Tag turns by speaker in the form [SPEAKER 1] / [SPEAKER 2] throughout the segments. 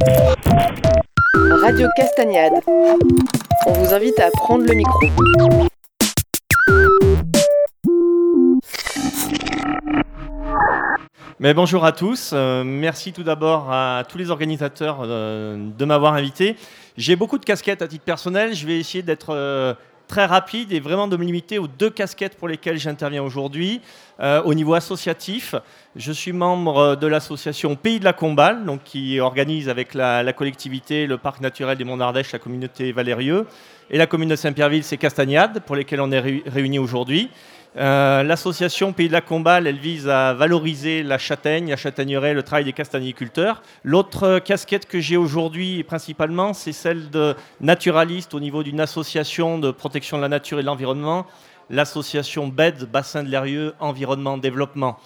[SPEAKER 1] Radio Castagnade. On vous invite à prendre le micro.
[SPEAKER 2] Mais bonjour à tous. Euh, merci tout d'abord à tous les organisateurs euh, de m'avoir invité. J'ai beaucoup de casquettes à titre personnel. Je vais essayer d'être euh, très rapide et vraiment de me limiter aux deux casquettes pour lesquelles j'interviens aujourd'hui. au niveau associatif, je suis membre de l'association Pays de la Comballe, donc qui organise avec la, collectivité le parc naturel des Monts d'Ardèche, la communauté Valérieux, et la commune de Saint-Pierreville, c'est Castagnade, pour lesquelles on est réunis aujourd'hui. Euh, l'association Pays de la Comballe, elle vise à valoriser la châtaigne, la châtaigneraie, le travail des castagniculteurs. L'autre casquette que j'ai aujourd'hui, principalement, c'est celle de naturaliste au niveau d'une association de protection de la nature et de l'environnement, l'association BED, Bassin de l'Erieux, Environnement, Développement.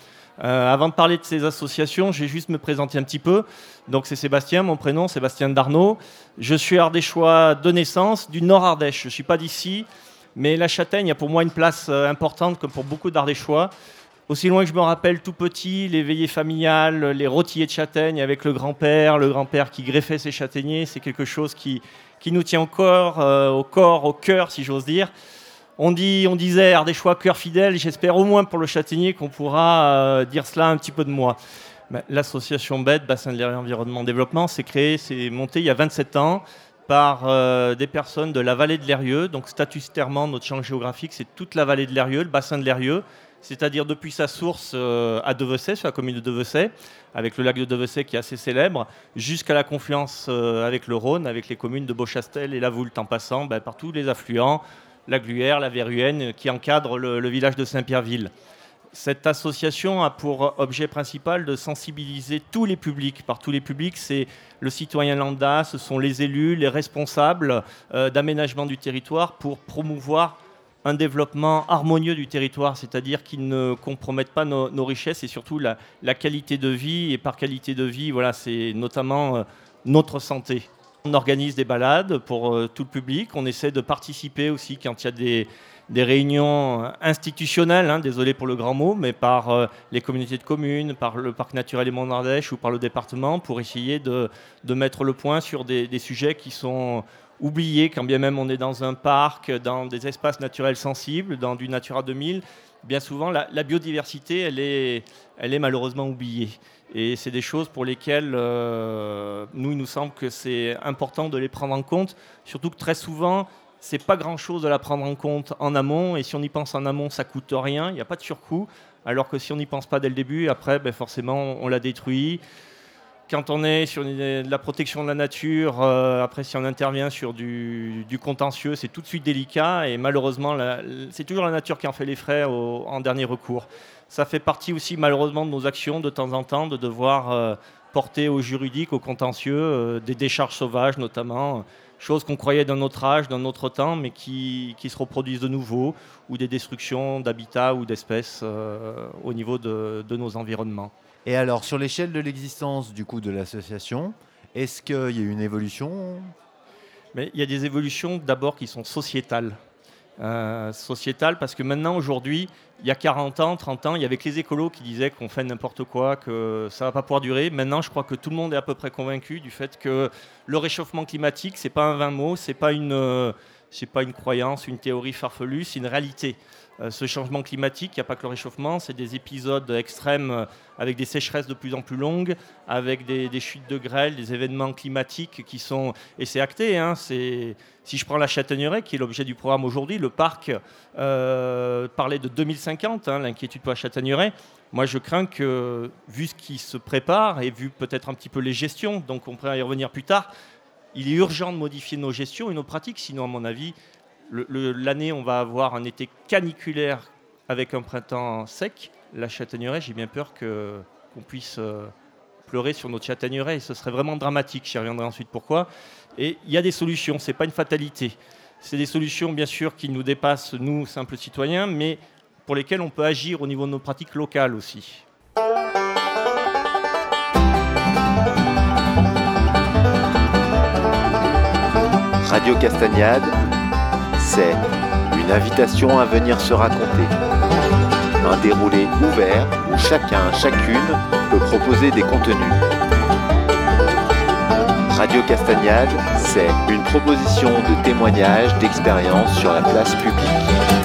[SPEAKER 2] Euh, avant de parler de ces associations, je vais juste me présenter un petit peu. Donc c'est Sébastien, mon prénom, Sébastien Darnaud. Je suis ardéchois de naissance, du Nord Ardèche. Je ne suis pas d'ici. Mais la châtaigne a pour moi une place euh, importante, comme pour beaucoup d'Ardéchois. Aussi loin que je me rappelle, tout petit, les veillées familiales, les rôtillés de châtaigne avec le grand-père, le grand-père qui greffait ses châtaigniers, c'est quelque chose qui, qui nous tient encore euh, au corps, au cœur, si j'ose dire. On, dit, on disait Ardéchois, cœur fidèle, j'espère au moins pour le châtaignier qu'on pourra euh, dire cela un petit peu de moi. L'association BED, Bassin de l'Air Environnement Développement, s'est créée, c'est monté il y a 27 ans par euh, des personnes de la vallée de l'Erieux. Donc statutairement, notre champ géographique, c'est toute la vallée de l'Erieux, le bassin de l'Erieux, c'est-à-dire depuis sa source euh, à Devesset, sur la commune de Devesset, avec le lac de Devesset qui est assez célèbre, jusqu'à la confluence euh, avec le Rhône, avec les communes de Beauchastel et la Voulte, en passant ben, par tous les affluents, la Gluère, la Verruenne, qui encadrent le village de Saint-Pierreville. Cette association a pour objet principal de sensibiliser tous les publics. Par tous les publics, c'est le citoyen lambda, ce sont les élus, les responsables euh, d'aménagement du territoire pour promouvoir un développement harmonieux du territoire, c'est-à-dire qui ne compromettent pas nos, richesses et surtout la, qualité de vie. Et par qualité de vie, voilà, c'est notamment euh, notre santé. On organise des balades pour euh, tout le public. On essaie de participer aussi quand il y a des, des réunions institutionnelles, hein, désolé pour le grand mot, mais par euh, les communautés de communes, par le parc naturel des Monts d'Ardèche ou par le département pour essayer de, mettre le point sur des, sujets qui sont oubliés, quand bien même on est dans un parc, dans des espaces naturels sensibles, dans du Natura 2000. Bien souvent, la, biodiversité, elle est, elle est malheureusement oubliée. Et c'est des choses pour lesquelles euh, nous, il nous semble que c'est important de les prendre en compte, surtout que très souvent, c'est pas grand-chose de la prendre en compte en amont. Et si on y pense en amont, ça coûte rien, il n'y a pas de surcoût. Alors que si on n'y pense pas dès le début, après, ben forcément, on la détruit. Quand on est sur la protection de la nature, euh, après, si on intervient sur du, contentieux, c'est tout de suite délicat. Et malheureusement, c'est toujours la nature qui en fait les frais en dernier recours. Ça fait partie aussi, malheureusement, de nos actions de temps en temps, de devoir euh, porter au juridique, au contentieux, euh, des décharges sauvages notamment choses qu'on croyait d'un autre âge, d'un autre temps, mais qui, se reproduisent de nouveau, ou des destructions d'habitats ou d'espèces euh, au niveau de, nos environnements.
[SPEAKER 3] Et alors, sur l'échelle de l'existence du coup de l'association, est-ce qu'il y a eu une évolution?
[SPEAKER 2] Mais Il y a des évolutions d'abord qui sont sociétales. Euh, sociétale parce que maintenant, aujourd'hui, il y a 40 ans, 30 ans, il y avait que les écolos qui disaient qu'on fait n'importe quoi, que ça ne va pas pouvoir durer. Maintenant, je crois que tout le monde est à peu près convaincu du fait que le réchauffement climatique, ce n'est pas un vain mot, ce n'est pas, une, pas une croyance, une théorie farfelue, c'est une réalité. Euh, ce changement climatique, il n'y a pas que le réchauffement, c'est des épisodes extrêmes euh, avec des sécheresses de plus en plus longues, avec des, chutes de grêle, des événements climatiques qui sont... Et c'est acté, hein, si je prends la Châtaigneraie, qui est l'objet du programme aujourd'hui, le parc euh, parlait de 2050, hein, l'inquiétude pour la Châtaigneraie. Moi, je crains que, vu ce qui se prépare et vu peut-être un petit peu les gestions, donc on pourrait y revenir plus tard, il est urgent de modifier nos gestions et nos pratiques, sinon, à mon avis, l'année, on va avoir un été caniculaire avec un printemps sec. La châtaigneraie, j'ai bien peur qu'on puisse euh, pleurer sur notre châtaigneraie ce serait vraiment dramatique. J'y reviendrai ensuite pourquoi. Et il y a des solutions, ce n'est pas une fatalité. C'est des solutions, bien sûr, qui nous dépassent, nous, simples citoyens, mais pour lesquelles on peut agir au niveau de nos pratiques locales aussi.
[SPEAKER 4] Radio Castagnade c'est une invitation à venir se raconter. Un déroulé ouvert où chacun, chacune peut proposer des contenus. Radio Castagnade, c'est une proposition de témoignage d'expérience sur la place publique.